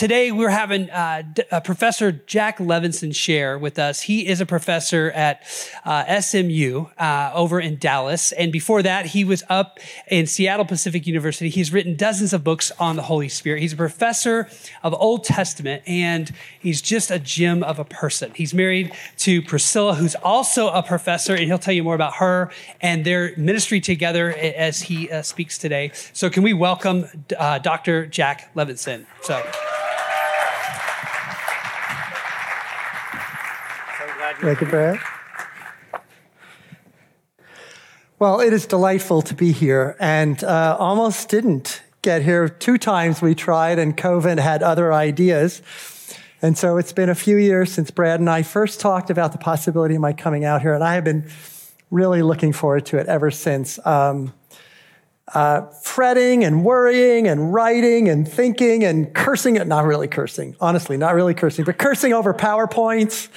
today we're having uh, D- uh, Professor Jack Levison share with us. He is a professor at uh, SMU uh, over in Dallas. And before that, he was up in Seattle Pacific University. He's written dozens of books on the Holy Spirit. He's a professor of Old Testament, and he's just a gem of a person. He's married to Priscilla, who's also a professor, and he'll tell you more about her and their ministry together as he uh, speaks today. So, can we welcome uh, Dr. Jack Levison? So. Thank you, Brad. Well, it is delightful to be here, and uh, almost didn't get here. Two times we tried, and COVID had other ideas. And so it's been a few years since Brad and I first talked about the possibility of my coming out here, and I have been really looking forward to it ever since. Um, uh, fretting and worrying and writing and thinking and cursing, not really cursing, honestly, not really cursing, but cursing over PowerPoints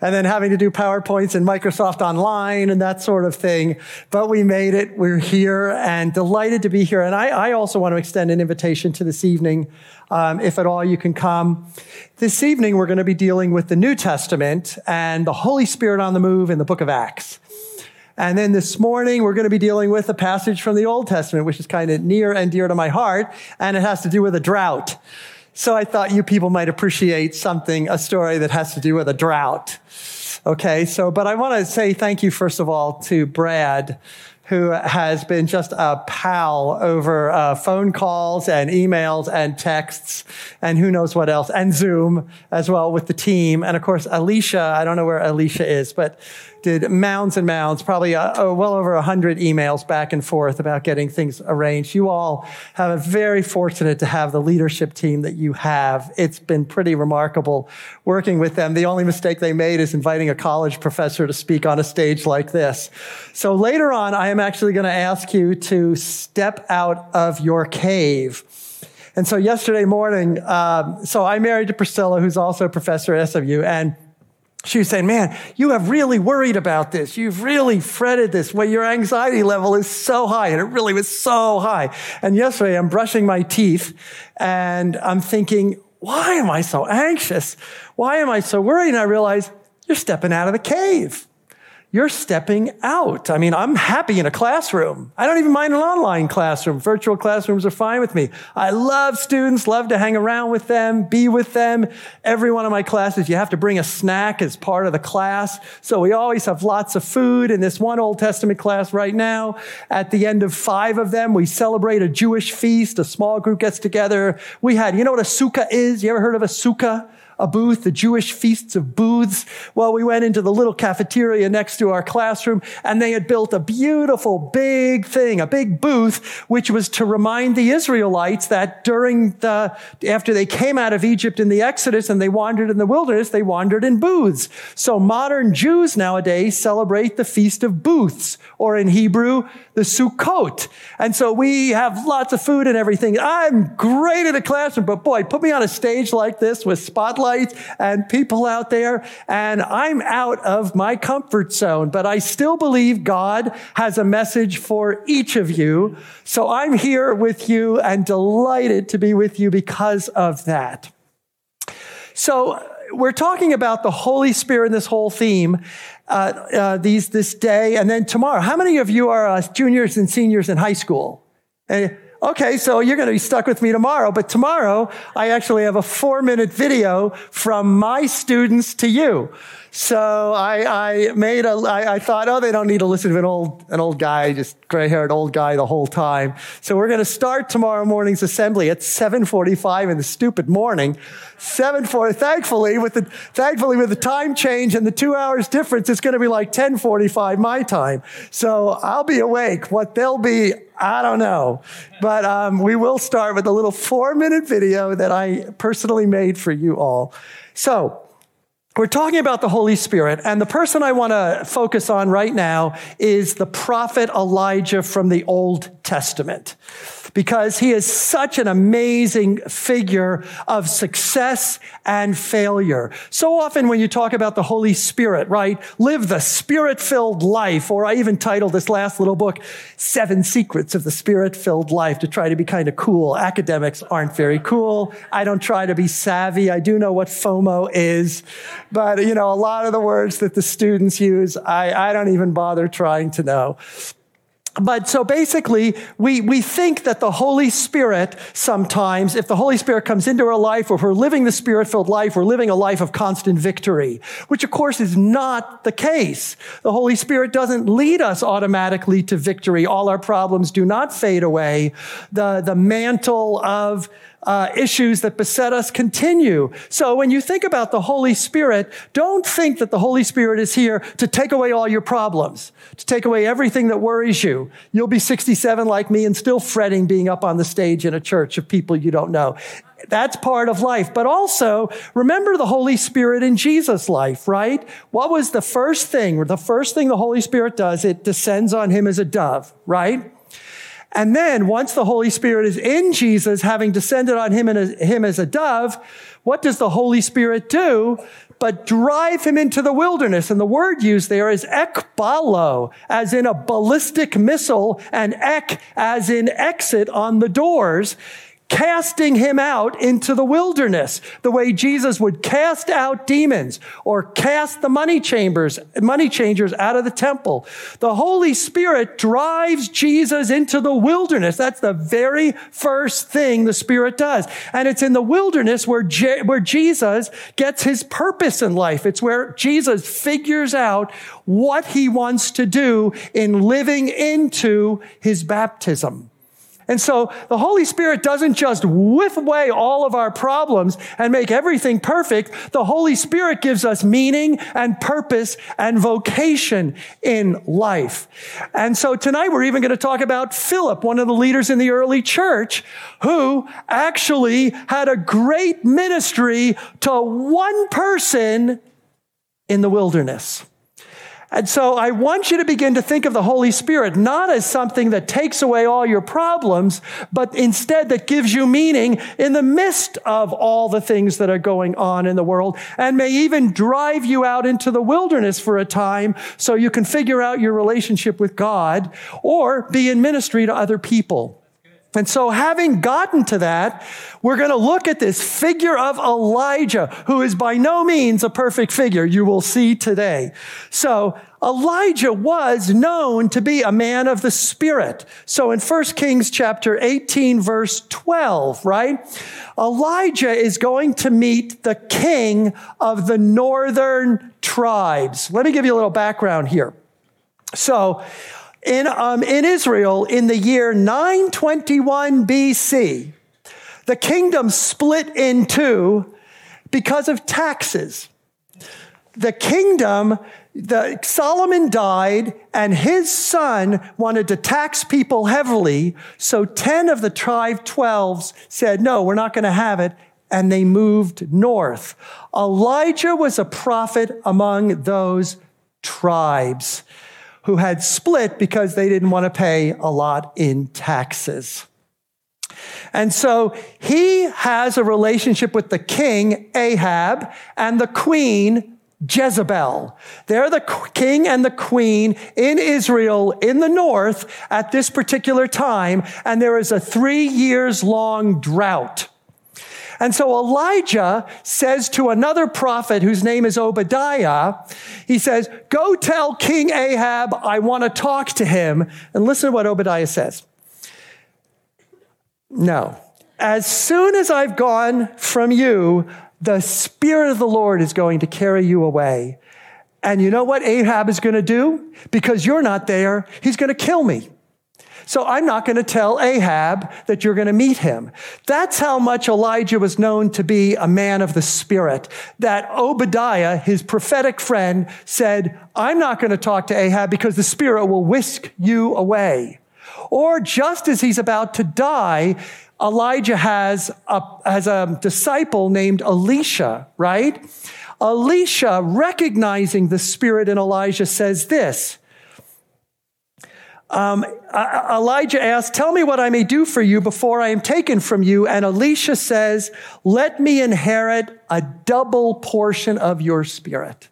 and then having to do PowerPoints in Microsoft Online and that sort of thing. But we made it. We're here and delighted to be here. And I, I also want to extend an invitation to this evening. Um, if at all you can come. This evening, we're going to be dealing with the New Testament and the Holy Spirit on the move in the book of Acts. And then this morning, we're going to be dealing with a passage from the Old Testament, which is kind of near and dear to my heart, and it has to do with a drought. So I thought you people might appreciate something, a story that has to do with a drought. Okay, so, but I want to say thank you, first of all, to Brad who has been just a pal over uh, phone calls and emails and texts and who knows what else, and Zoom as well with the team. And of course, Alicia, I don't know where Alicia is, but did mounds and mounds, probably uh, well over 100 emails back and forth about getting things arranged. You all have a very fortunate to have the leadership team that you have. It's been pretty remarkable working with them. The only mistake they made is inviting a college professor to speak on a stage like this. So later on, I am actually going to ask you to step out of your cave. And so yesterday morning, um, so I married to Priscilla, who's also a professor at SMU, and she was saying, Man, you have really worried about this. You've really fretted this. Well, your anxiety level is so high. And it really was so high. And yesterday I'm brushing my teeth and I'm thinking, why am I so anxious? Why am I so worried? And I realize you're stepping out of the cave you're stepping out. I mean, I'm happy in a classroom. I don't even mind an online classroom. Virtual classrooms are fine with me. I love students, love to hang around with them, be with them. Every one of my classes, you have to bring a snack as part of the class. So we always have lots of food. In this one Old Testament class right now, at the end of five of them, we celebrate a Jewish feast. A small group gets together. We had, you know what a sukkah is? You ever heard of a sukkah? A booth, the Jewish feasts of booths. Well, we went into the little cafeteria next to our classroom and they had built a beautiful big thing, a big booth, which was to remind the Israelites that during the, after they came out of Egypt in the Exodus and they wandered in the wilderness, they wandered in booths. So modern Jews nowadays celebrate the Feast of Booths, or in Hebrew, the Sukkot. And so we have lots of food and everything. I'm great in a classroom, but boy, put me on a stage like this with spotlights and people out there, and I'm out of my comfort zone. But I still believe God has a message for each of you. So I'm here with you and delighted to be with you because of that. So we're talking about the Holy Spirit in this whole theme, uh, uh, these this day, and then tomorrow. How many of you are uh, juniors and seniors in high school? Uh, okay, so you're going to be stuck with me tomorrow. But tomorrow, I actually have a four-minute video from my students to you. So I, I made a, I, I thought, oh, they don't need to listen to an old, an old guy, just gray-haired old guy the whole time. So we're going to start tomorrow morning's assembly at 7:45 in the stupid morning. 7:40. Thankfully, with the thankfully with the time change and the two hours difference, it's going to be like 10:45 my time. So I'll be awake. What they'll be, I don't know. But um, we will start with a little four-minute video that I personally made for you all. So. We're talking about the Holy Spirit, and the person I want to focus on right now is the prophet Elijah from the Old Testament. Because he is such an amazing figure of success and failure. So often when you talk about the Holy Spirit, right? Live the spirit filled life, or I even titled this last little book, Seven Secrets of the Spirit Filled Life to try to be kind of cool. Academics aren't very cool. I don't try to be savvy. I do know what FOMO is, but you know, a lot of the words that the students use, I, I don't even bother trying to know but so basically, we, we think that the Holy Spirit sometimes, if the Holy Spirit comes into our life, or if we're living the Spirit filled life, we're living a life of constant victory, which of course is not the case. The Holy Spirit doesn't lead us automatically to victory. All our problems do not fade away. The, the mantle of uh, issues that beset us continue. So when you think about the Holy Spirit, don't think that the Holy Spirit is here to take away all your problems, to take away everything that worries you. You'll be 67 like me and still fretting being up on the stage in a church of people you don't know. That's part of life. But also, remember the Holy Spirit in Jesus' life, right? What was the first thing, the first thing the Holy Spirit does? It descends on him as a dove, right? And then once the Holy Spirit is in Jesus, having descended on him, and him as a dove, what does the Holy Spirit do? But drive him into the wilderness. And the word used there is ekbalo, as in a ballistic missile, and ek, as in exit on the doors casting him out into the wilderness, the way Jesus would cast out demons or cast the money chambers, money changers out of the temple. The Holy Spirit drives Jesus into the wilderness. That's the very first thing the Spirit does. And it's in the wilderness where, Je- where Jesus gets his purpose in life. It's where Jesus figures out what he wants to do in living into his baptism. And so the Holy Spirit doesn't just whiff away all of our problems and make everything perfect. The Holy Spirit gives us meaning and purpose and vocation in life. And so tonight we're even going to talk about Philip, one of the leaders in the early church, who actually had a great ministry to one person in the wilderness. And so I want you to begin to think of the Holy Spirit not as something that takes away all your problems, but instead that gives you meaning in the midst of all the things that are going on in the world and may even drive you out into the wilderness for a time so you can figure out your relationship with God or be in ministry to other people. And so, having gotten to that, we're going to look at this figure of Elijah, who is by no means a perfect figure, you will see today. So, Elijah was known to be a man of the Spirit. So, in 1 Kings chapter 18, verse 12, right? Elijah is going to meet the king of the northern tribes. Let me give you a little background here. So, in, um, in Israel in the year 921 BC, the kingdom split in two because of taxes. The kingdom, the, Solomon died and his son wanted to tax people heavily. So 10 of the tribe 12s said, no, we're not going to have it. And they moved north. Elijah was a prophet among those tribes who had split because they didn't want to pay a lot in taxes. And so he has a relationship with the king, Ahab, and the queen, Jezebel. They're the king and the queen in Israel in the north at this particular time, and there is a three years long drought. And so Elijah says to another prophet whose name is Obadiah, he says, Go tell King Ahab, I want to talk to him. And listen to what Obadiah says. No. As soon as I've gone from you, the Spirit of the Lord is going to carry you away. And you know what Ahab is going to do? Because you're not there, he's going to kill me. So I'm not going to tell Ahab that you're going to meet him. That's how much Elijah was known to be a man of the spirit. That Obadiah, his prophetic friend, said, I'm not going to talk to Ahab because the spirit will whisk you away. Or just as he's about to die, Elijah has a, has a disciple named Elisha, right? Elisha, recognizing the spirit in Elijah, says this um, Elijah asked, Tell me what I may do for you before I am taken from you. And Elisha says, Let me inherit a double portion of your spirit.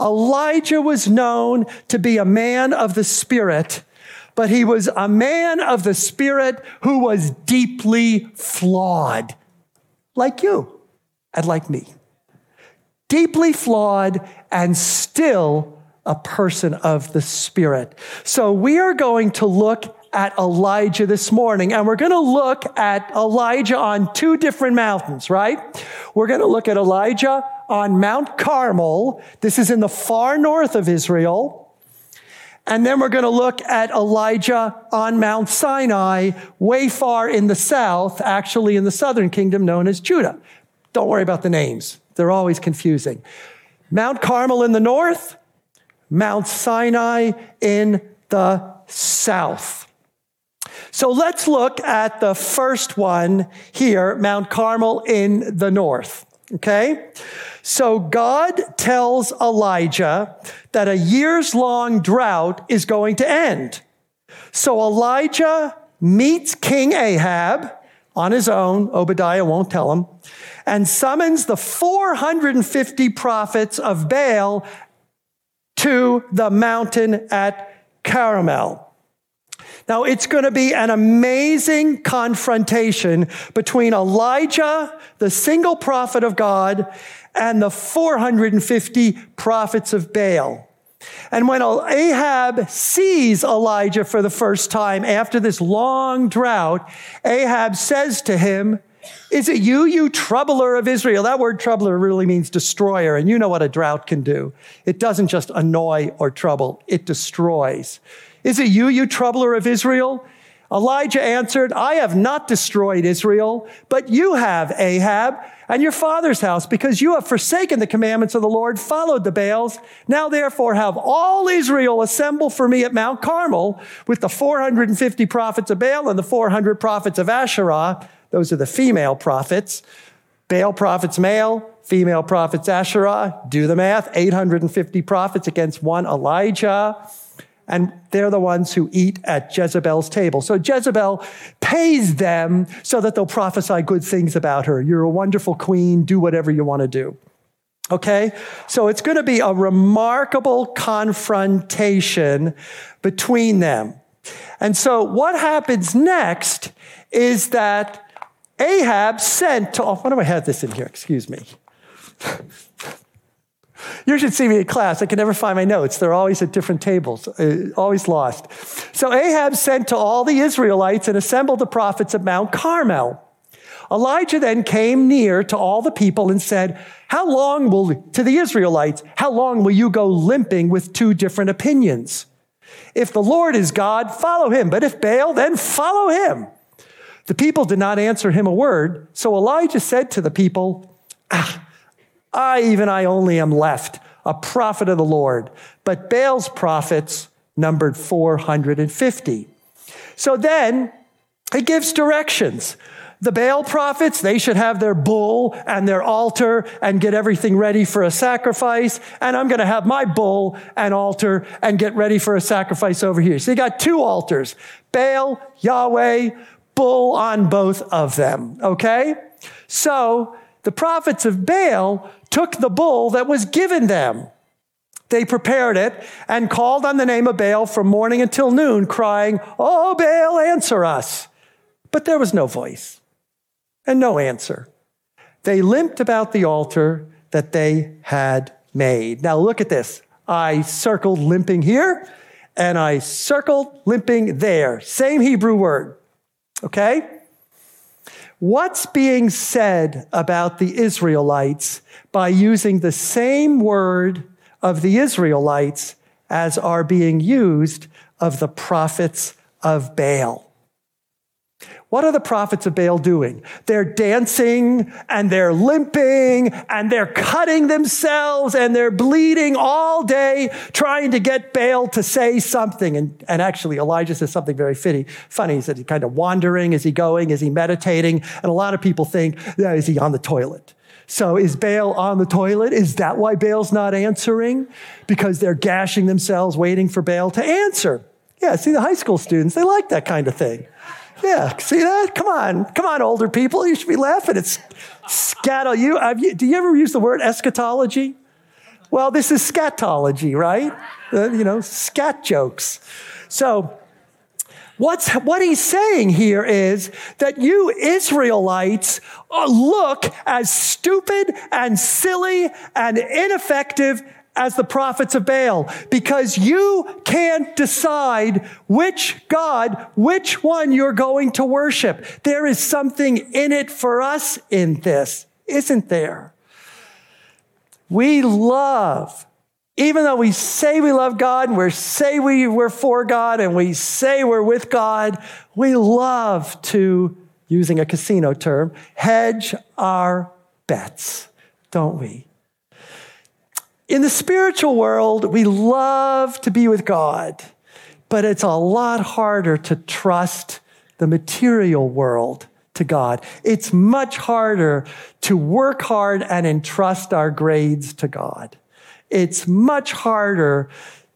Elijah was known to be a man of the spirit, but he was a man of the spirit who was deeply flawed, like you and like me. Deeply flawed and still a person of the Spirit. So we are going to look at Elijah this morning, and we're going to look at Elijah on two different mountains, right? We're going to look at Elijah on Mount Carmel. This is in the far north of Israel. And then we're going to look at Elijah on Mount Sinai, way far in the south, actually in the southern kingdom known as Judah. Don't worry about the names. They're always confusing. Mount Carmel in the north, Mount Sinai in the south. So let's look at the first one here, Mount Carmel in the north. Okay? So God tells Elijah that a years long drought is going to end. So Elijah meets King Ahab on his own. Obadiah won't tell him and summons the 450 prophets of Baal to the mountain at Carmel. Now, it's going to be an amazing confrontation between Elijah, the single prophet of God, and the 450 prophets of Baal. And when Ahab sees Elijah for the first time after this long drought, Ahab says to him, is it you, you troubler of Israel? That word troubler really means destroyer, and you know what a drought can do. It doesn't just annoy or trouble, it destroys. Is it you, you troubler of Israel? Elijah answered, I have not destroyed Israel, but you have, Ahab, and your father's house, because you have forsaken the commandments of the Lord, followed the Baals. Now therefore have all Israel assemble for me at Mount Carmel with the 450 prophets of Baal and the 400 prophets of Asherah those are the female prophets. Baal prophets male, female prophets Asherah. Do the math. 850 prophets against one Elijah. And they're the ones who eat at Jezebel's table. So Jezebel pays them so that they'll prophesy good things about her. You're a wonderful queen. Do whatever you want to do. Okay? So it's going to be a remarkable confrontation between them. And so what happens next is that Ahab sent to, oh, why do I have this in here? Excuse me. you should see me in class. I can never find my notes. They're always at different tables, uh, always lost. So Ahab sent to all the Israelites and assembled the prophets at Mount Carmel. Elijah then came near to all the people and said, How long will, to the Israelites, how long will you go limping with two different opinions? If the Lord is God, follow him. But if Baal, then follow him. The people did not answer him a word. So Elijah said to the people, ah, I, even I only am left, a prophet of the Lord. But Baal's prophets numbered 450. So then he gives directions. The Baal prophets, they should have their bull and their altar and get everything ready for a sacrifice. And I'm going to have my bull and altar and get ready for a sacrifice over here. So you got two altars. Baal, Yahweh, bull on both of them, okay? So the prophets of Baal took the bull that was given them. They prepared it and called on the name of Baal from morning until noon, crying, Oh, Baal, answer us. But there was no voice and no answer. They limped about the altar that they had made. Now look at this. I circled limping here and I circled limping there. Same Hebrew word. Okay? What's being said about the Israelites by using the same word of the Israelites as are being used of the prophets of Baal? What are the prophets of Baal doing? They're dancing and they're limping and they're cutting themselves and they're bleeding all day trying to get Baal to say something. And, and actually, Elijah says something very fitting, funny. He said he's kind of wandering. Is he going? Is he meditating? And a lot of people think, yeah, is he on the toilet? So is Baal on the toilet? Is that why Baal's not answering? Because they're gashing themselves waiting for Baal to answer. Yeah, see the high school students, they like that kind of thing. Yeah, see that? Come on, come on, older people, you should be laughing. It's scatol. You, you, do you ever use the word eschatology? Well, this is scatology, right? Uh, you know, scat jokes. So, what's, what he's saying here is that you Israelites uh, look as stupid and silly and ineffective as the prophets of Baal because you can't decide which God, which one you're going to worship. There is something in it for us in this, isn't there? We love, even though we say we love God and we say we, we're for God and we say we're with God, we love to, using a casino term, hedge our bets, don't we? In the spiritual world, we love to be with God, but it's a lot harder to trust the material world to God. It's much harder to work hard and entrust our grades to God. It's much harder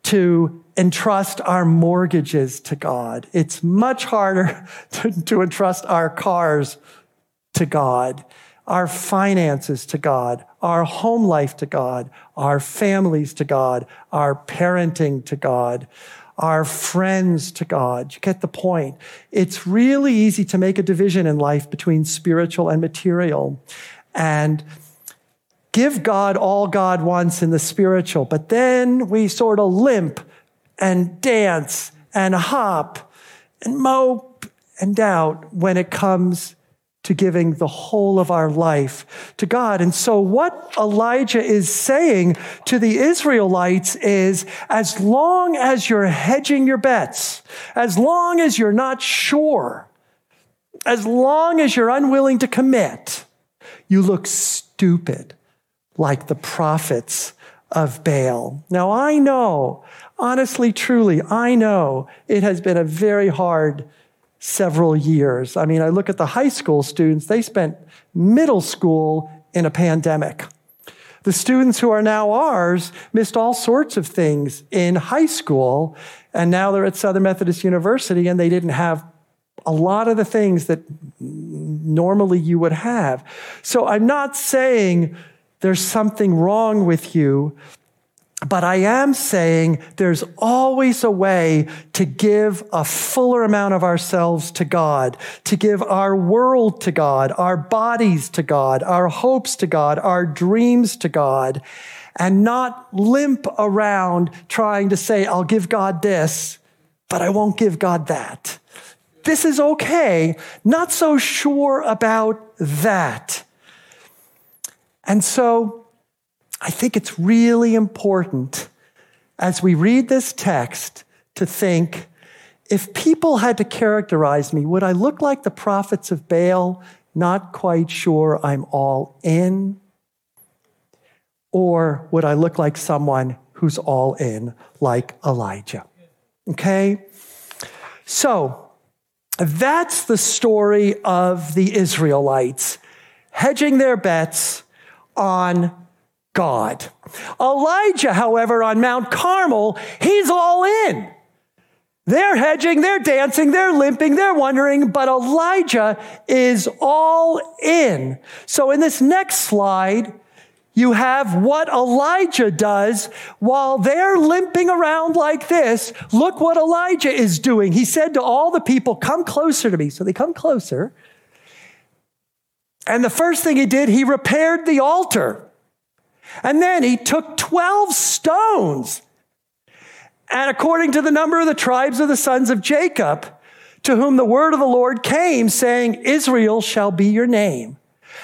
to entrust our mortgages to God. It's much harder to, to entrust our cars to God our finances to God, our home life to God, our families to God, our parenting to God, our friends to God. You get the point. It's really easy to make a division in life between spiritual and material and give God all God wants in the spiritual, but then we sort of limp and dance and hop and mope and doubt when it comes to giving the whole of our life to God. And so what Elijah is saying to the Israelites is as long as you're hedging your bets, as long as you're not sure, as long as you're unwilling to commit, you look stupid like the prophets of Baal. Now I know, honestly, truly, I know it has been a very hard several years. I mean, I look at the high school students, they spent middle school in a pandemic. The students who are now ours missed all sorts of things in high school, and now they're at Southern Methodist University and they didn't have a lot of the things that normally you would have. So I'm not saying there's something wrong with you but I am saying there's always a way to give a fuller amount of ourselves to God, to give our world to God, our bodies to God, our hopes to God, our dreams to God, and not limp around trying to say, I'll give God this, but I won't give God that. This is okay. Not so sure about that. And so, I think it's really important as we read this text to think if people had to characterize me, would I look like the prophets of Baal? Not quite sure I'm all in. Or would I look like someone who's all in, like Elijah? Okay? So, that's the story of the Israelites hedging their bets on God. Elijah, however, on Mount Carmel, he's all in. They're hedging, they're dancing, they're limping, they're wondering, but Elijah is all in. So in this next slide, you have what Elijah does while they're limping around like this. Look what Elijah is doing. He said to all the people, Come closer to me. So they come closer. And the first thing he did, he repaired the altar. And then he took 12 stones. And according to the number of the tribes of the sons of Jacob, to whom the word of the Lord came, saying, Israel shall be your name.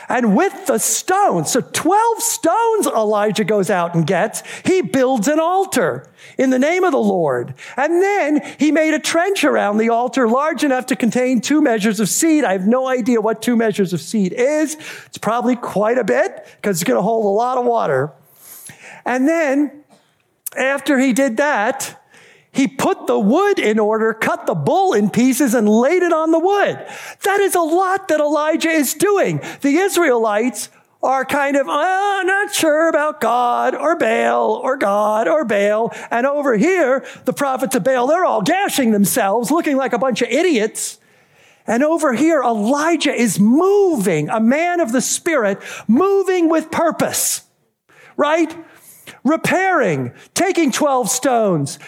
And with the stones, so 12 stones Elijah goes out and gets, he builds an altar in the name of the Lord. And then he made a trench around the altar large enough to contain two measures of seed. I have no idea what two measures of seed is. It's probably quite a bit because it's going to hold a lot of water. And then after he did that, he put the wood in order, cut the bull in pieces, and laid it on the wood. That is a lot that Elijah is doing. The Israelites are kind of, oh, not sure about God or Baal or God or Baal. And over here, the prophets of Baal, they're all gashing themselves, looking like a bunch of idiots. And over here, Elijah is moving, a man of the Spirit, moving with purpose, right? Repairing, taking 12 stones,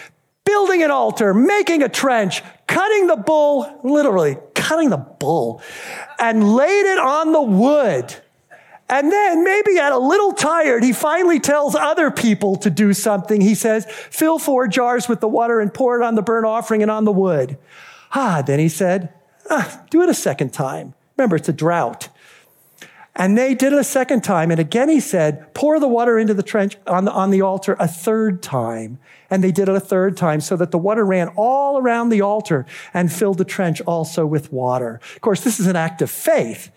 building an altar, making a trench, cutting the bull, literally cutting the bull, and laid it on the wood and then, maybe at a little tired, he finally tells other people to do something. He says, fill four jars with the water and pour it on the burnt offering and on the wood. Ah, then he said, ah, do it a second time. Remember, it's a drought. And they did it a second time. And again, he said, pour the water into the trench on the, on the altar a third time. And they did it a third time so that the water ran all around the altar and filled the trench also with water. Of course, this is an act of faith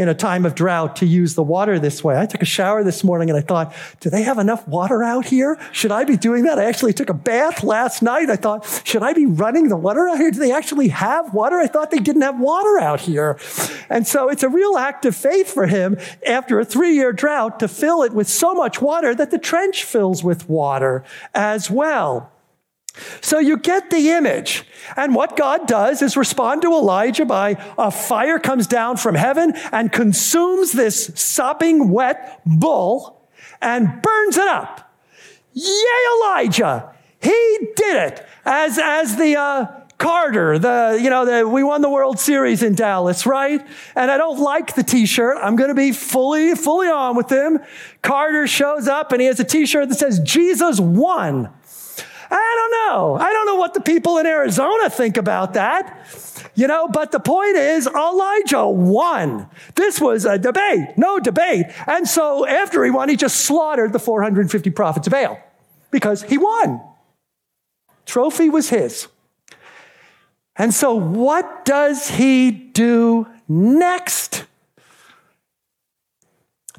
in a time of drought to use the water this way. I took a shower this morning and I thought, do they have enough water out here? Should I be doing that? I actually took a bath last night. I thought, should I be running the water out here? Do they actually have water? I thought they didn't have water out here. And so it's a real act of faith for him after a three year drought to fill it with so much water that the trench fills with water as well. So you get the image. And what God does is respond to Elijah by a fire comes down from heaven and consumes this sopping wet bull and burns it up. Yay, Elijah! He did it as, as the, uh, Carter, the, you know, the, we won the World Series in Dallas, right? And I don't like the t-shirt. I'm going to be fully, fully on with him. Carter shows up and he has a t-shirt that says Jesus won. I don't know. I don't know what the people in Arizona think about that. You know, but the point is, Elijah won. This was a debate, no debate. And so after he won, he just slaughtered the 450 prophets of Baal because he won. Trophy was his. And so what does he do next?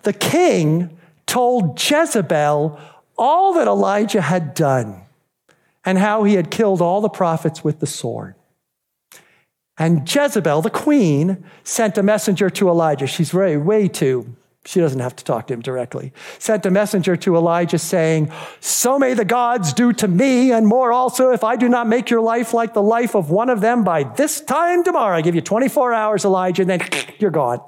The king told Jezebel all that Elijah had done and how he had killed all the prophets with the sword. And Jezebel, the queen, sent a messenger to Elijah. She's very, way too, she doesn't have to talk to him directly. Sent a messenger to Elijah saying, So may the gods do to me and more also if I do not make your life like the life of one of them by this time tomorrow. I give you 24 hours, Elijah, and then you're gone.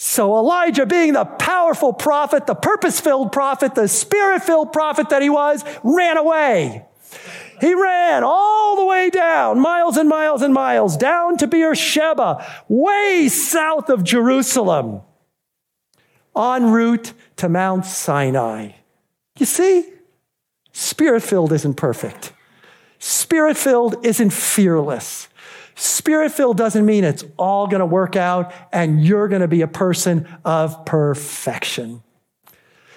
So Elijah, being the powerful prophet, the purpose filled prophet, the spirit filled prophet that he was, ran away. He ran all the way down, miles and miles and miles, down to Beersheba, way south of Jerusalem, en route to Mount Sinai. You see, spirit filled isn't perfect. Spirit filled isn't fearless. Spirit filled doesn't mean it's all going to work out and you're going to be a person of perfection.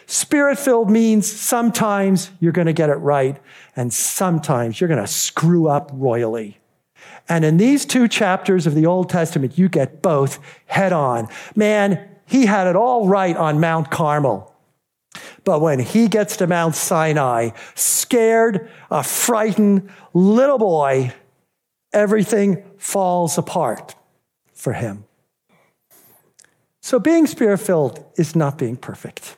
Spirit filled means sometimes you're going to get it right and sometimes you're going to screw up royally. And in these two chapters of the Old Testament, you get both head on. Man, he had it all right on Mount Carmel. But when he gets to Mount Sinai, scared, a frightened little boy, everything falls apart for him. So being spirit filled is not being perfect.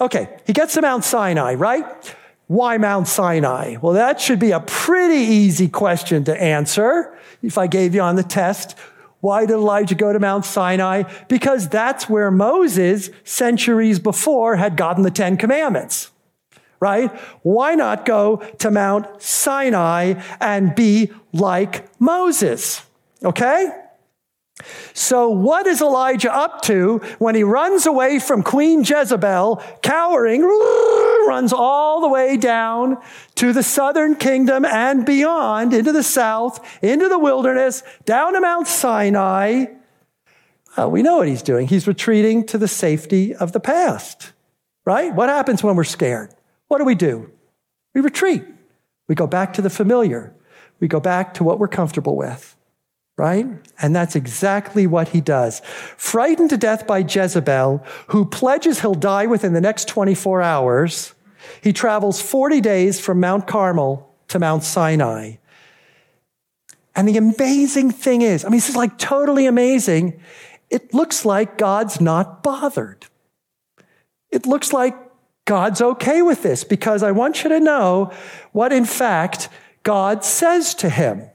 Okay, he gets to Mount Sinai, right? Why Mount Sinai? Well, that should be a pretty easy question to answer if I gave you on the test. Why did Elijah go to Mount Sinai? Because that's where Moses, centuries before, had gotten the Ten Commandments right? Why not go to Mount Sinai and be like Moses? Okay? So, what is Elijah up to when he runs away from Queen Jezebel, cowering, runs all the way down to the southern kingdom and beyond, into the south, into the wilderness, down to Mount Sinai? Uh, we know what he's doing. He's retreating to the safety of the past, right? What happens when we're scared? What do we do? We retreat. We go back to the familiar. We go back to what we're comfortable with, right? And that's exactly what he does. Frightened to death by Jezebel, who pledges he'll die within the next 24 hours, he travels 40 days from Mount Carmel to Mount Sinai. And the amazing thing is, I mean, this is like totally amazing, it looks like God's not bothered. It looks like God's okay with this because I want you to know what, in fact, God says to him.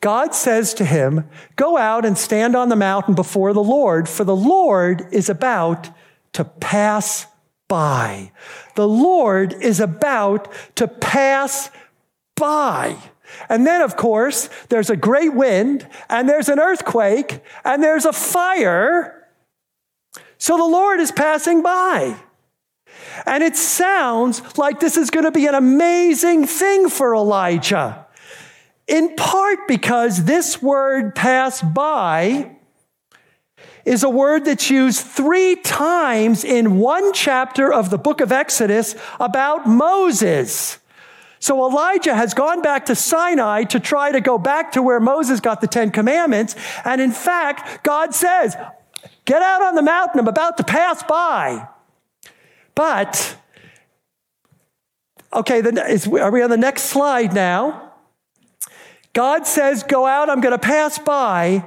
God says to him, Go out and stand on the mountain before the Lord, for the Lord is about to pass by. The Lord is about to pass by. And then, of course, there's a great wind, and there's an earthquake, and there's a fire. So the Lord is passing by. And it sounds like this is going to be an amazing thing for Elijah. In part because this word pass by is a word that's used three times in one chapter of the book of Exodus about Moses. So Elijah has gone back to Sinai to try to go back to where Moses got the Ten Commandments. And in fact, God says, Get out on the mountain, I'm about to pass by. But, okay, then is, are we on the next slide now? God says, Go out, I'm going to pass by.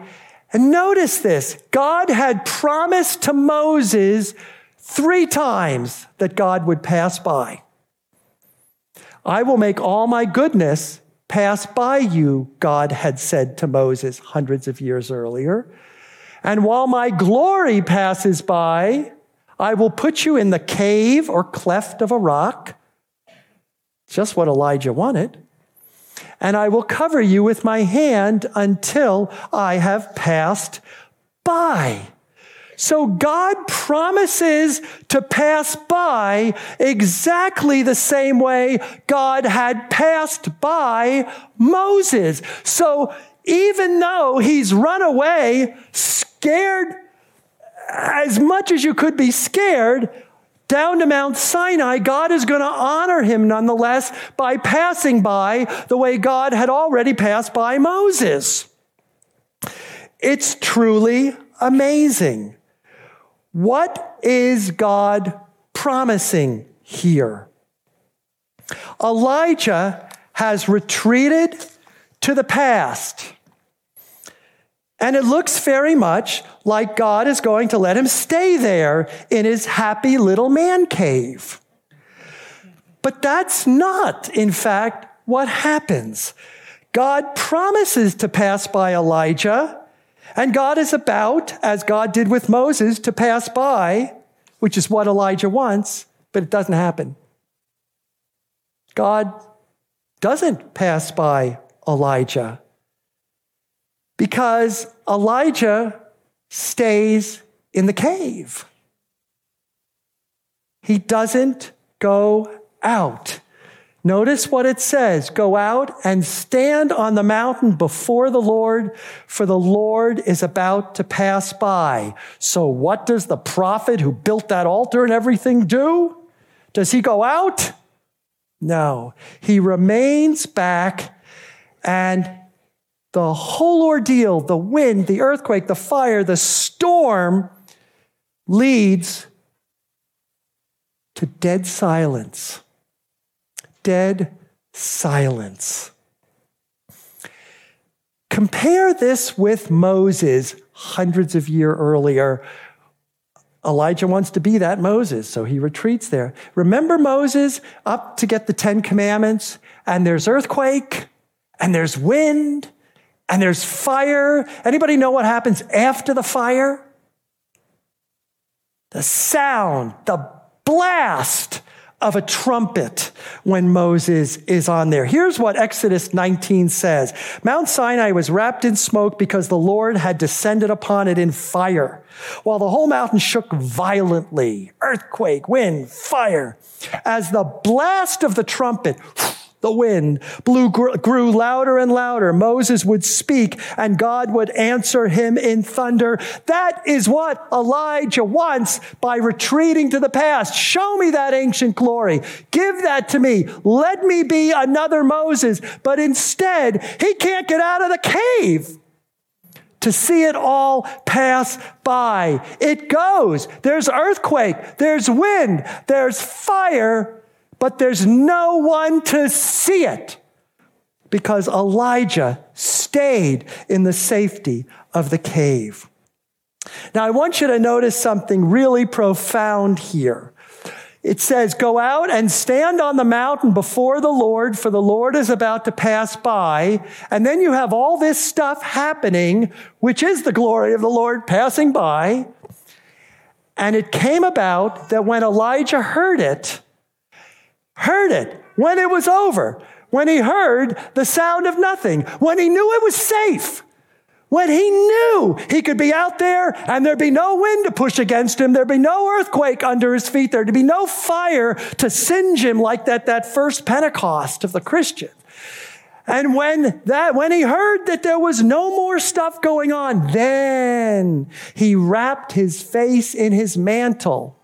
And notice this God had promised to Moses three times that God would pass by. I will make all my goodness pass by you, God had said to Moses hundreds of years earlier. And while my glory passes by, I will put you in the cave or cleft of a rock, just what Elijah wanted, and I will cover you with my hand until I have passed by. So God promises to pass by exactly the same way God had passed by Moses. So even though he's run away, scared as much as you could be scared, down to Mount Sinai, God is going to honor him nonetheless by passing by the way God had already passed by Moses. It's truly amazing. What is God promising here? Elijah has retreated to the past. And it looks very much like God is going to let him stay there in his happy little man cave. But that's not, in fact, what happens. God promises to pass by Elijah, and God is about, as God did with Moses, to pass by, which is what Elijah wants, but it doesn't happen. God doesn't pass by Elijah because Elijah stays in the cave. He doesn't go out. Notice what it says Go out and stand on the mountain before the Lord, for the Lord is about to pass by. So, what does the prophet who built that altar and everything do? Does he go out? No. He remains back and the whole ordeal, the wind, the earthquake, the fire, the storm leads to dead silence. Dead silence. Compare this with Moses hundreds of years earlier. Elijah wants to be that Moses, so he retreats there. Remember Moses up to get the Ten Commandments, and there's earthquake, and there's wind, and there's fire. Anybody know what happens after the fire? The sound, the blast of a trumpet when Moses is on there. Here's what Exodus 19 says. Mount Sinai was wrapped in smoke because the Lord had descended upon it in fire, while the whole mountain shook violently. Earthquake, wind, fire. As the blast of the trumpet the wind blew, grew louder and louder. Moses would speak and God would answer him in thunder. That is what Elijah wants by retreating to the past. Show me that ancient glory. Give that to me. Let me be another Moses. But instead, he can't get out of the cave to see it all pass by. It goes. There's earthquake. There's wind. There's fire but there's no one to see it because Elijah stayed in the safety of the cave. Now, I want you to notice something really profound here. It says, Go out and stand on the mountain before the Lord, for the Lord is about to pass by. And then you have all this stuff happening, which is the glory of the Lord passing by. And it came about that when Elijah heard it, heard it, when it was over, when he heard the sound of nothing, when he knew it was safe, when he knew he could be out there and there'd be no wind to push against him, there'd be no earthquake under his feet, there'd be no fire to singe him like that, that first Pentecost of the Christian. And when that, when he heard that there was no more stuff going on, then he wrapped his face in his mantle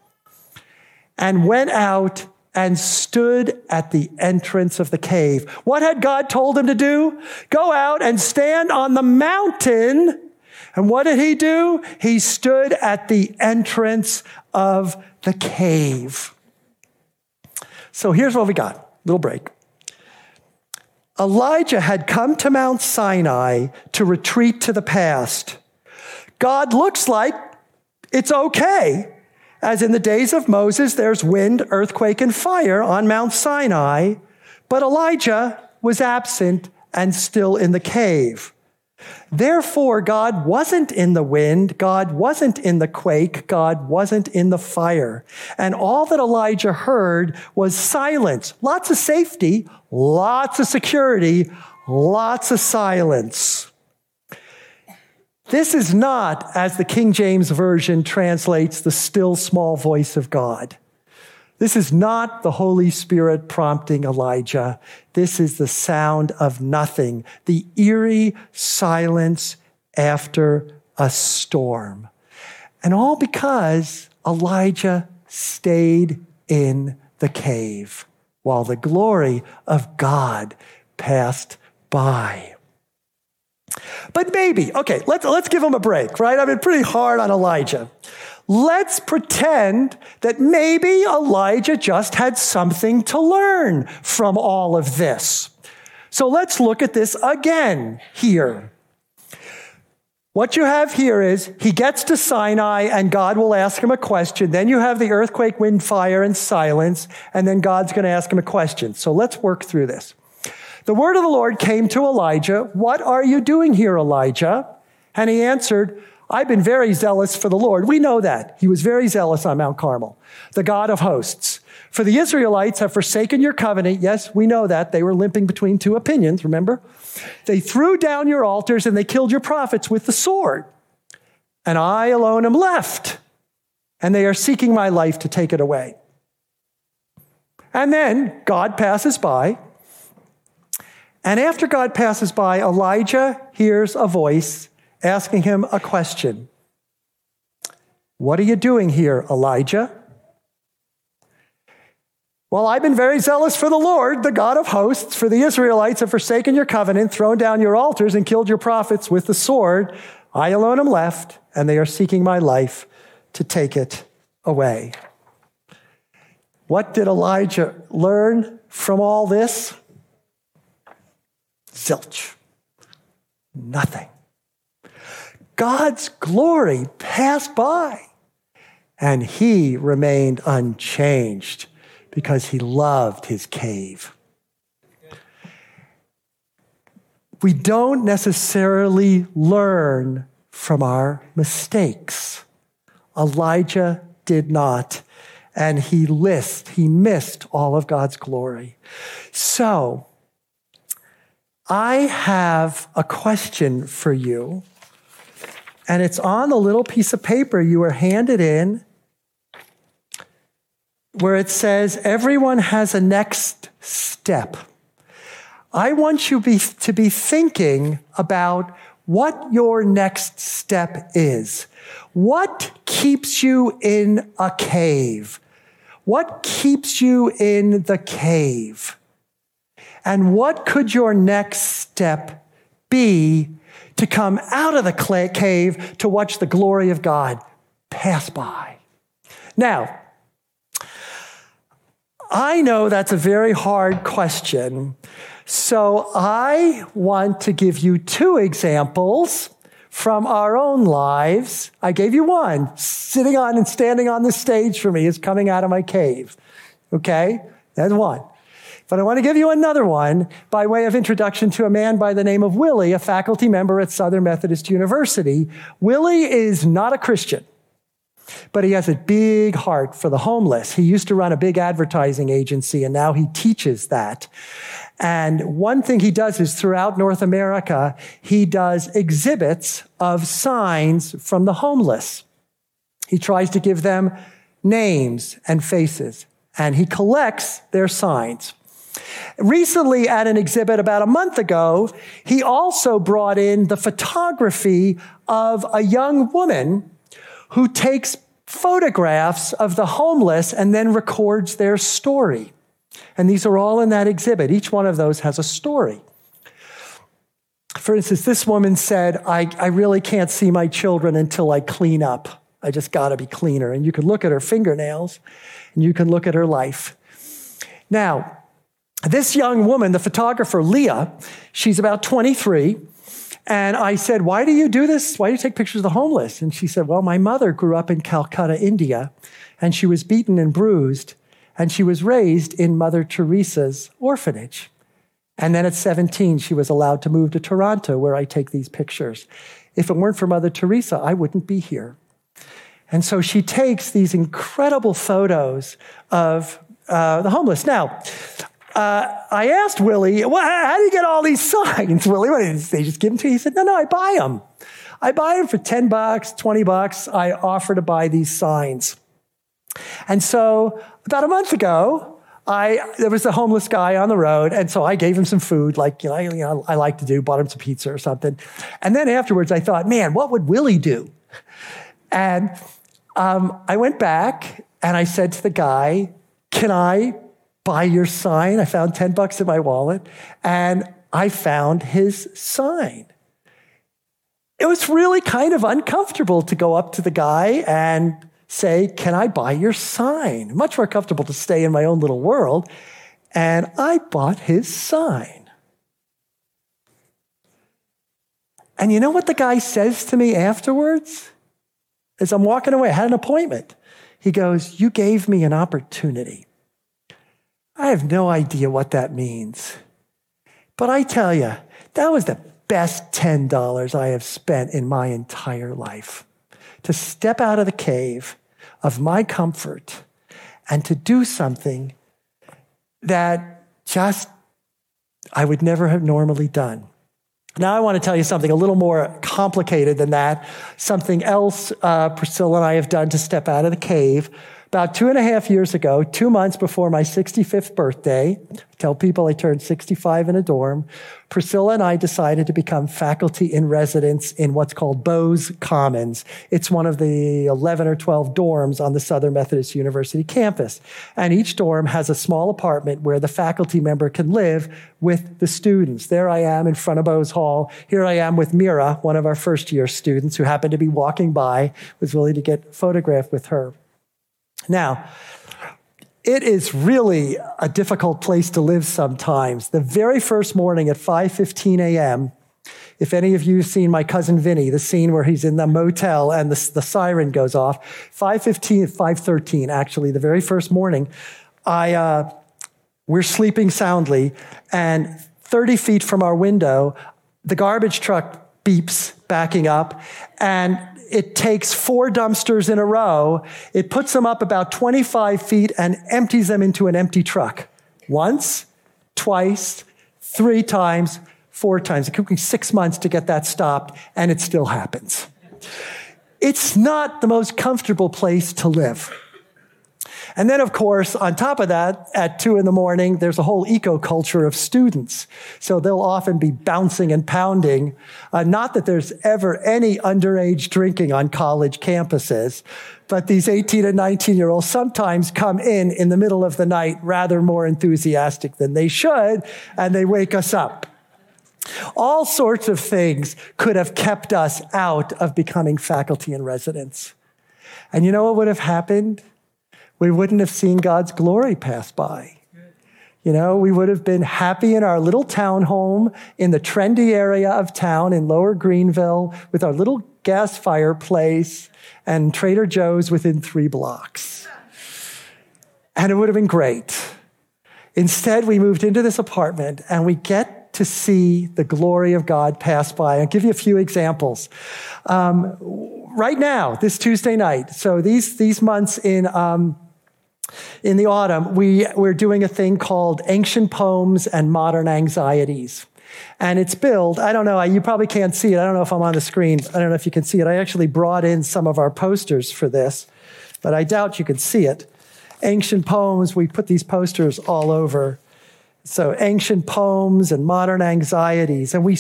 and went out and stood at the entrance of the cave. What had God told him to do? Go out and stand on the mountain. And what did he do? He stood at the entrance of the cave. So here's what we got. Little break. Elijah had come to Mount Sinai to retreat to the past. God looks like it's okay as in the days of Moses, there's wind, earthquake, and fire on Mount Sinai, but Elijah was absent and still in the cave. Therefore, God wasn't in the wind, God wasn't in the quake, God wasn't in the fire. And all that Elijah heard was silence. Lots of safety, lots of security, lots of silence. This is not, as the King James Version translates, the still small voice of God. This is not the Holy Spirit prompting Elijah. This is the sound of nothing, the eerie silence after a storm. And all because Elijah stayed in the cave while the glory of God passed by. But maybe, okay, let's, let's give him a break, right? I've been pretty hard on Elijah. Let's pretend that maybe Elijah just had something to learn from all of this. So let's look at this again here. What you have here is he gets to Sinai and God will ask him a question. Then you have the earthquake, wind, fire, and silence. And then God's going to ask him a question. So let's work through this. The word of the Lord came to Elijah. What are you doing here, Elijah? And he answered, I've been very zealous for the Lord. We know that. He was very zealous on Mount Carmel, the God of hosts. For the Israelites have forsaken your covenant. Yes, we know that. They were limping between two opinions, remember? They threw down your altars and they killed your prophets with the sword. And I alone am left. And they are seeking my life to take it away. And then God passes by and after God passes by, Elijah hears a voice asking him a question What are you doing here, Elijah? Well, I've been very zealous for the Lord, the God of hosts, for the Israelites have forsaken your covenant, thrown down your altars, and killed your prophets with the sword. I alone am left, and they are seeking my life to take it away. What did Elijah learn from all this? Zilch. Nothing. God's glory passed by, and he remained unchanged because he loved his cave. We don't necessarily learn from our mistakes. Elijah did not, and he missed, he missed all of God's glory. So, I have a question for you, and it's on the little piece of paper you were handed in where it says, Everyone has a next step. I want you be, to be thinking about what your next step is. What keeps you in a cave? What keeps you in the cave? And what could your next step be to come out of the cave to watch the glory of God pass by? Now, I know that's a very hard question. So I want to give you two examples from our own lives. I gave you one. Sitting on and standing on the stage for me is coming out of my cave. Okay? That's one. But I want to give you another one by way of introduction to a man by the name of Willie, a faculty member at Southern Methodist University. Willie is not a Christian, but he has a big heart for the homeless. He used to run a big advertising agency and now he teaches that. And one thing he does is throughout North America, he does exhibits of signs from the homeless. He tries to give them names and faces and he collects their signs. Recently, at an exhibit about a month ago, he also brought in the photography of a young woman who takes photographs of the homeless and then records their story. And these are all in that exhibit. Each one of those has a story. For instance, this woman said, I, I really can't see my children until I clean up. I just got to be cleaner. And you can look at her fingernails and you can look at her life. Now, this young woman, the photographer Leah, she's about 23. And I said, Why do you do this? Why do you take pictures of the homeless? And she said, Well, my mother grew up in Calcutta, India, and she was beaten and bruised, and she was raised in Mother Teresa's orphanage. And then at 17, she was allowed to move to Toronto, where I take these pictures. If it weren't for Mother Teresa, I wouldn't be here. And so she takes these incredible photos of uh, the homeless. Now, uh, I asked Willie, well, how do you get all these signs? Willie, what, they just give them to you? He said, no, no, I buy them. I buy them for 10 bucks, 20 bucks. I offer to buy these signs. And so about a month ago, I, there was a homeless guy on the road, and so I gave him some food, like you know, I, you know, I like to do, bought him some pizza or something. And then afterwards, I thought, man, what would Willie do? And um, I went back and I said to the guy, "Can I buy your sign. I found 10 bucks in my wallet and I found his sign. It was really kind of uncomfortable to go up to the guy and say, Can I buy your sign? Much more comfortable to stay in my own little world. And I bought his sign. And you know what the guy says to me afterwards? As I'm walking away, I had an appointment. He goes, You gave me an opportunity. I have no idea what that means. But I tell you, that was the best $10 I have spent in my entire life. To step out of the cave of my comfort and to do something that just I would never have normally done. Now, I want to tell you something a little more complicated than that. Something else uh, Priscilla and I have done to step out of the cave about two and a half years ago, two months before my 65th birthday, I tell people I turned 65 in a dorm, Priscilla and I decided to become faculty in residence in what's called Boaz Commons. It's one of the 11 or 12 dorms on the Southern Methodist University campus. And each dorm has a small apartment where the faculty member can live with the students. There I am in front of Boaz Hall. Here I am with Mira, one of our first year students who happened to be walking by, was willing to get photographed with her. Now, it is really a difficult place to live sometimes. The very first morning at 5:15 a.m., if any of you have seen my cousin Vinny, the scene where he's in the motel and the, the siren goes off, 5:15, 5:13, actually, the very first morning, I uh, we're sleeping soundly, and 30 feet from our window, the garbage truck beeps backing up, and it takes four dumpsters in a row. It puts them up about 25 feet and empties them into an empty truck. Once, twice, three times, four times. It took me six months to get that stopped, and it still happens. It's not the most comfortable place to live. And then, of course, on top of that, at two in the morning, there's a whole eco culture of students. So they'll often be bouncing and pounding. Uh, not that there's ever any underage drinking on college campuses, but these 18 and 19 year olds sometimes come in in the middle of the night rather more enthusiastic than they should, and they wake us up. All sorts of things could have kept us out of becoming faculty and residents. And you know what would have happened? We wouldn't have seen God's glory pass by. You know, we would have been happy in our little townhome in the trendy area of town in Lower Greenville with our little gas fireplace and Trader Joe's within three blocks. And it would have been great. Instead, we moved into this apartment and we get to see the glory of God pass by. I'll give you a few examples. Um, right now, this Tuesday night, so these, these months in, um, in the autumn, we, we're doing a thing called Ancient Poems and Modern Anxieties. And it's billed, I don't know, you probably can't see it. I don't know if I'm on the screen. I don't know if you can see it. I actually brought in some of our posters for this, but I doubt you can see it. Ancient Poems, we put these posters all over. So ancient poems and modern anxieties. And we,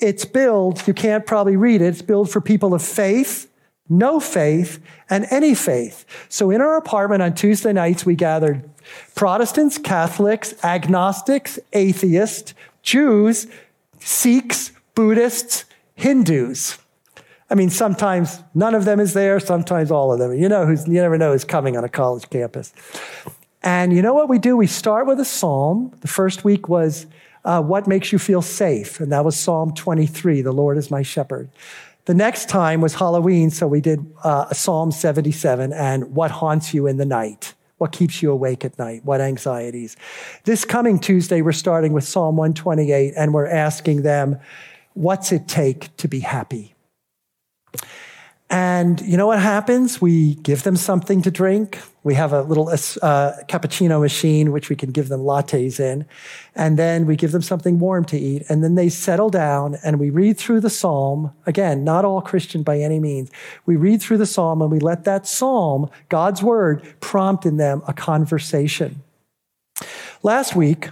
it's billed, you can't probably read it, it's billed for people of faith, no faith, and any faith. So in our apartment on Tuesday nights, we gathered Protestants, Catholics, agnostics, atheists, Jews, Sikhs, Buddhists, Hindus. I mean, sometimes none of them is there, sometimes all of them. You know, who's, you never know who's coming on a college campus. And you know what we do? We start with a psalm. The first week was uh, What Makes You Feel Safe? And that was Psalm 23, The Lord is My Shepherd. The next time was Halloween, so we did uh, Psalm 77 and What Haunts You in the Night? What keeps you awake at night? What anxieties? This coming Tuesday, we're starting with Psalm 128 and we're asking them, What's it take to be happy? And you know what happens? We give them something to drink. We have a little uh, cappuccino machine, which we can give them lattes in. And then we give them something warm to eat. And then they settle down and we read through the psalm. Again, not all Christian by any means. We read through the psalm and we let that psalm, God's word, prompt in them a conversation. Last week,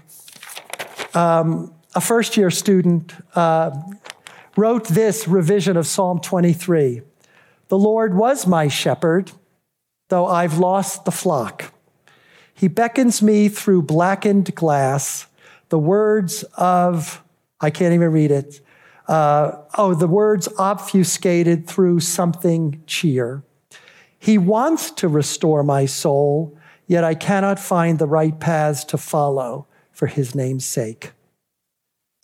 um, a first year student uh, wrote this revision of Psalm 23. The Lord was my shepherd, though I've lost the flock. He beckons me through blackened glass, the words of, I can't even read it. Uh, oh, the words obfuscated through something cheer. He wants to restore my soul, yet I cannot find the right paths to follow for his name's sake.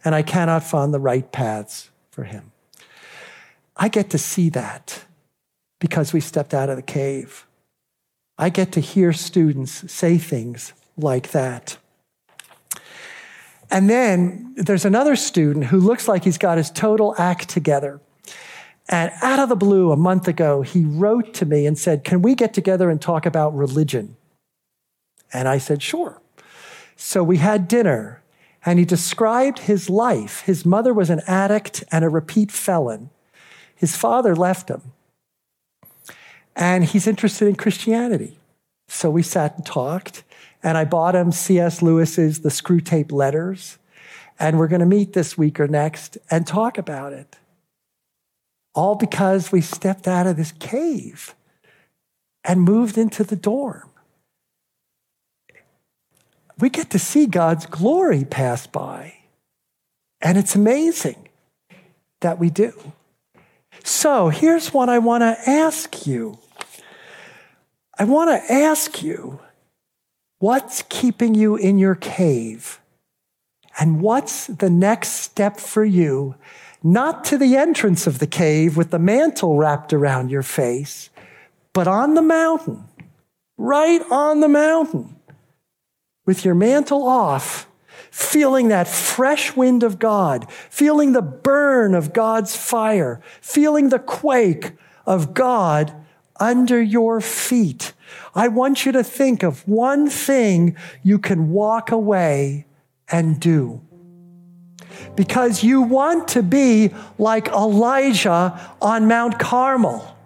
And I cannot find the right paths for him. I get to see that because we stepped out of the cave. I get to hear students say things like that. And then there's another student who looks like he's got his total act together. And out of the blue, a month ago, he wrote to me and said, Can we get together and talk about religion? And I said, Sure. So we had dinner, and he described his life. His mother was an addict and a repeat felon. His father left him and he's interested in Christianity. So we sat and talked, and I bought him C.S. Lewis's The Screwtape Letters, and we're going to meet this week or next and talk about it. All because we stepped out of this cave and moved into the dorm. We get to see God's glory pass by, and it's amazing that we do. So here's what I want to ask you I want to ask you what's keeping you in your cave? And what's the next step for you? Not to the entrance of the cave with the mantle wrapped around your face, but on the mountain, right on the mountain, with your mantle off, feeling that fresh wind of God, feeling the burn of God's fire, feeling the quake of God under your feet. I want you to think of one thing you can walk away and do. Because you want to be like Elijah on Mount Carmel,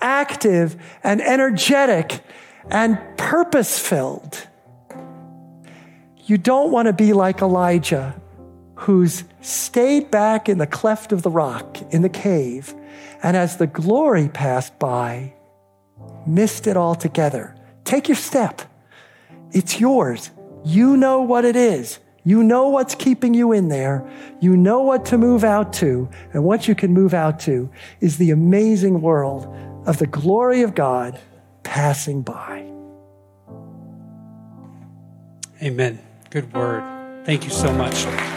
active and energetic and purpose filled. You don't want to be like Elijah, who's stayed back in the cleft of the rock, in the cave, and as the glory passed by, missed it altogether. Take your step. It's yours. You know what it is. You know what's keeping you in there. You know what to move out to. And what you can move out to is the amazing world of the glory of God passing by. Amen. Good word. Thank you so much.